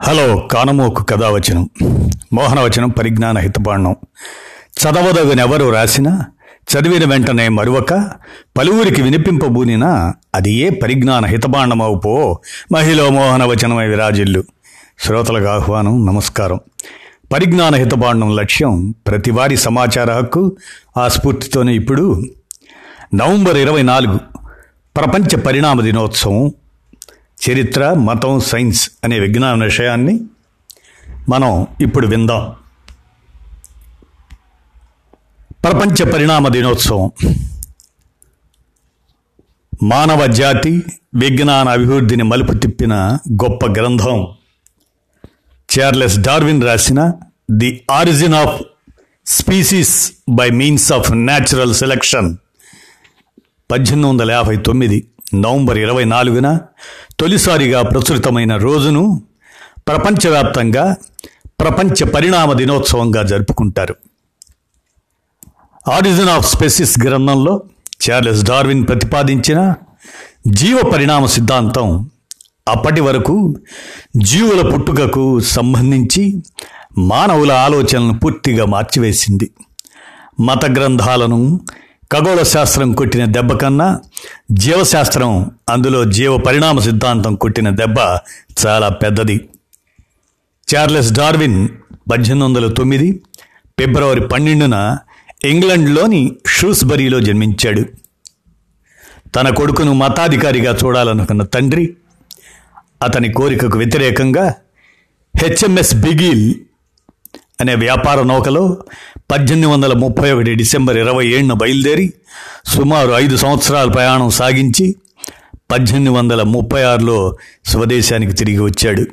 Hello కానమోకు కథావచనం. మోహనవచనం పరిజ్ఞాన హితబాండం చదవదగనెవరు రాసినా చదివిన వెంటనే మరువక పలువురికి వినిపింపబూనినా అది ఏ పరిజ్ఞాన హితబాండమవు పో మహిళ మోహనవచనమై విరాజిల్లు. శ్రోతలకు ఆహ్వానం నమస్కారం. పరిజ్ఞాన హితబాండం లక్ష్యం ప్రతివారి సమాచార హక్కు ఆ స్ఫూర్తితోనే ఇప్పుడు నవంబర్ ఇరవై నాలుగు ప్రపంచ పరిణామ దినోత్సవం చరిత్ర మతం సైన్స్ అనే విజ్ఞాన విషయాన్ని మనం ఇప్పుడు విందాం. ప్రపంచ పరిణామ దినోత్సవం. మానవ జాతి విజ్ఞాన అభివృద్ధిని మలుపు తిప్పిన గొప్ప గ్రంథం. చార్లెస్ డార్విన్ రాసిన the origin of species by means of natural selection పద్దెనిమిది వందల యాభై తొమ్మిది. నవంబర్ ఇరవై నాలుగున తొలిసారిగా ప్రచురితమైన రోజును ప్రపంచవ్యాప్తంగా ప్రపంచ పరిణామ దినోత్సవంగా జరుపుకుంటారు. ఆరిజిన్ ఆఫ్ స్పెసిస్ గ్రంథంలో చార్లెస్ డార్విన్ ప్రతిపాదించిన జీవ పరిణామ సిద్ధాంతం అప్పటి వరకు జీవుల పుట్టుకకు సంబంధించి మానవుల ఆలోచనలను పూర్తిగా మార్చివేసింది. మత గ్రంథాలను ఖగోళ శాస్త్రం కొట్టిన దెబ్బ కన్నా జీవశాస్త్రం అందులో జీవ పరిణామ సిద్ధాంతం కొట్టిన దెబ్బ చాలా పెద్దది. చార్లెస్ డార్విన్ పద్దెనిమిది వందల తొమ్మిది ఫిబ్రవరి పన్నెండున ఇంగ్లండ్లోని షూస్బరీలో జన్మించాడు. తన కొడుకును మతాధికారిగా చూడాలనుకున్న తండ్రి అతని కోరికకు వ్యతిరేకంగా హెచ్ఎంఎస్ బిగిల్ అనే వ్యాపార నౌకలో పద్దెనిమిది వందల ముప్పై ఒకటి డిసెంబర్ ఇరవై ఏడున బయలుదేరి సుమారు ఐదు సంవత్సరాల ప్రయాణం సాగించి పద్దెనిమిది వందల ముప్పై ఆరులో స్వదేశానికి తిరిగి వచ్చాడు.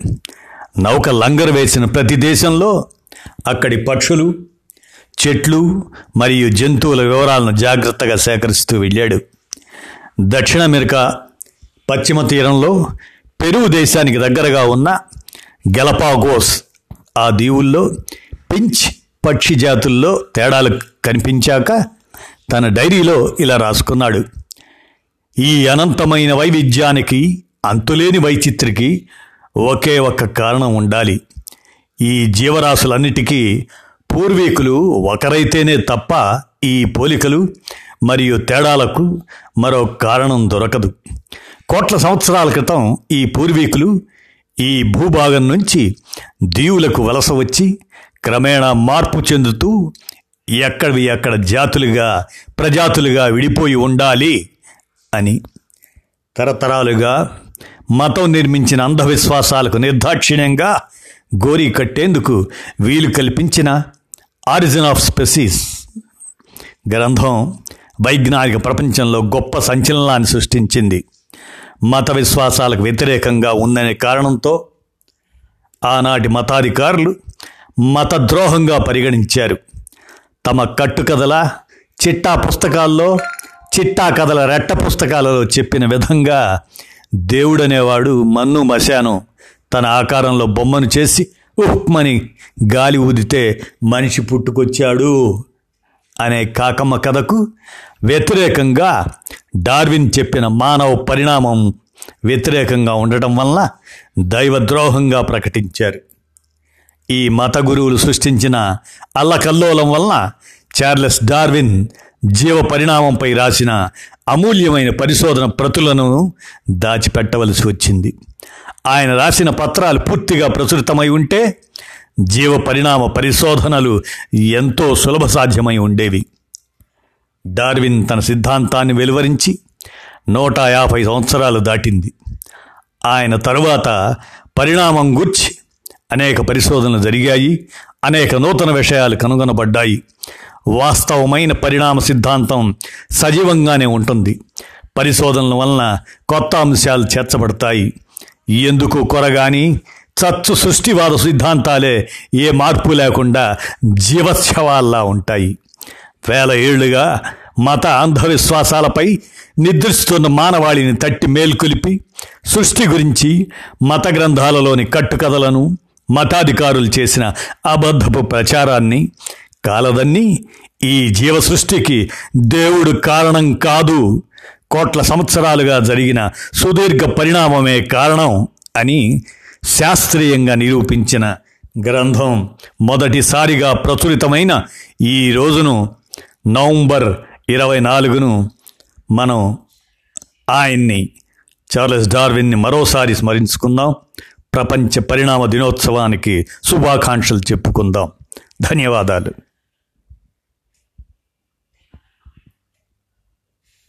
నౌక లంగరు వేసిన ప్రతి దేశంలో అక్కడి పక్షులు చెట్లు మరియు జంతువుల వివరాలను జాగ్రత్తగా సేకరిస్తూ వెళ్ళాడు. దక్షిణ అమెరికా పశ్చిమ తీరంలో పెరుగు దేశానికి దగ్గరగా ఉన్న గెలపాగోస్ ఆ దీవుల్లో పించ్ పక్షి జాతుల్లో తేడాలు కనిపించాక తన డైరీలో ఇలా రాసుకున్నాడు. ఈ అనంతమైన వైవిధ్యానికి అంతులేని వైచిత్రికి ఒకే ఒక్క కారణం ఉండాలి. ఈ జీవరాశులన్నిటికీ పూర్వీకులు ఒకరైతేనే తప్ప ఈ పోలికలు మరియు తేడాలకు మరో కారణం దొరకదు. కోట్ల సంవత్సరాల క్రితం ఈ పూర్వీకులు ఈ భూభాగం నుంచి దీవులకు వలస వచ్చి క్రమేణా మార్పు చెందుతూ ఎక్కడివి అక్కడ జాతులుగా ప్రజాతులుగా విడిపోయి ఉండాలి అని తరతరాలుగా మతం నిర్మించిన అంధవిశ్వాసాలకు నిర్దాక్షిణ్యంగా గోరీ కట్టేందుకు వీలు కల్పించిన ఆరిజిన్ ఆఫ్ స్పెసీస్ గ్రంథం వైజ్ఞానిక ప్రపంచంలో గొప్ప సంచలనాన్ని సృష్టించింది. మత విశ్వాసాలకు వ్యతిరేకంగా ఉందనే కారణంతో ఆనాటి మతాధికారులు మతద్రోహంగా పరిగణించారు. తమ కట్టుకథల చిట్టా పుస్తకాల్లో చిట్టా కథల రెట్ట పుస్తకాలలో చెప్పిన విధంగా దేవుడనేవాడు మన్ను మశాను. తన ఆకారంలో బొమ్మను చేసి ఉప్మని గాలి ఊదితే మనిషి పుట్టుకొచ్చాడు అనే కాకమ్మ కథకు వ్యతిరేకంగా డార్విన్ చెప్పిన మానవ పరిణామం వ్యతిరేకంగా ఉండటం వల్ల దైవద్రోహంగా ప్రకటించారు. ఈ మత గురువులు సృష్టించిన అల్లకల్లోలం వలన చార్లెస్ డార్విన్ జీవ పరిణామంపై రాసిన అమూల్యమైన పరిశోధన ప్రతులను దాచిపెట్టవలసి వచ్చింది. ఆయన రాసిన పత్రాలు పూర్తిగా ప్రచురితమై ఉంటే జీవ పరిణామ పరిశోధనలు ఎంతో సులభ సాధ్యమై ఉండేవి. డార్విన్ తన సిద్ధాంతాన్ని వెలువరించి నూట యాభై సంవత్సరాలు దాటింది. ఆయన తరువాత పరిణామం గుర్చి అనేక పరిశోధనలు జరిగాయి అనేక నూతన విషయాలు కనుగొనబడ్డాయి. వాస్తవమైన పరిణామ సిద్ధాంతం సజీవంగానే ఉంటుంది. పరిశోధనల వలన కొత్త అంశాలు చేర్చబడతాయి. ఎందుకు కొరగాని? చచ్చు సృష్టివాద సిద్ధాంతాలే ఏ మార్పు లేకుండా జీవశవాల్లా ఉంటాయి. వేల ఏళ్ళుగా మత అంధవిశ్వాసాలపై నిద్రిస్తున్న మానవాళిని తట్టి మేల్కొలిపి సృష్టి గురించి మత గ్రంథాలలోని కట్టుకథలను మతాధికారులు చేసిన అబద్ధపు ప్రచారాన్ని కాలదన్ని ఈ జీవ సృష్టికి దేవుడు కారణం కాదు కోట్ల సంవత్సరాలుగా జరిగిన సుదీర్ఘ పరిణామమే కారణం అని శాస్త్రీయంగా నిరూపించిన గ్రంథం మొదటిసారిగా ప్రచురితమైన ఈ రోజును నవంబర్ ఇరవై నాలుగును మనం ఆయన్ని చార్లెస్ డార్విన్ని మరోసారి స్మరించుకుందాం. ప్రపంచ పరిణామ దినోత్సవానికి శుభాకాంక్షలు చెప్పుకుందాం. ధన్యవాదాలు.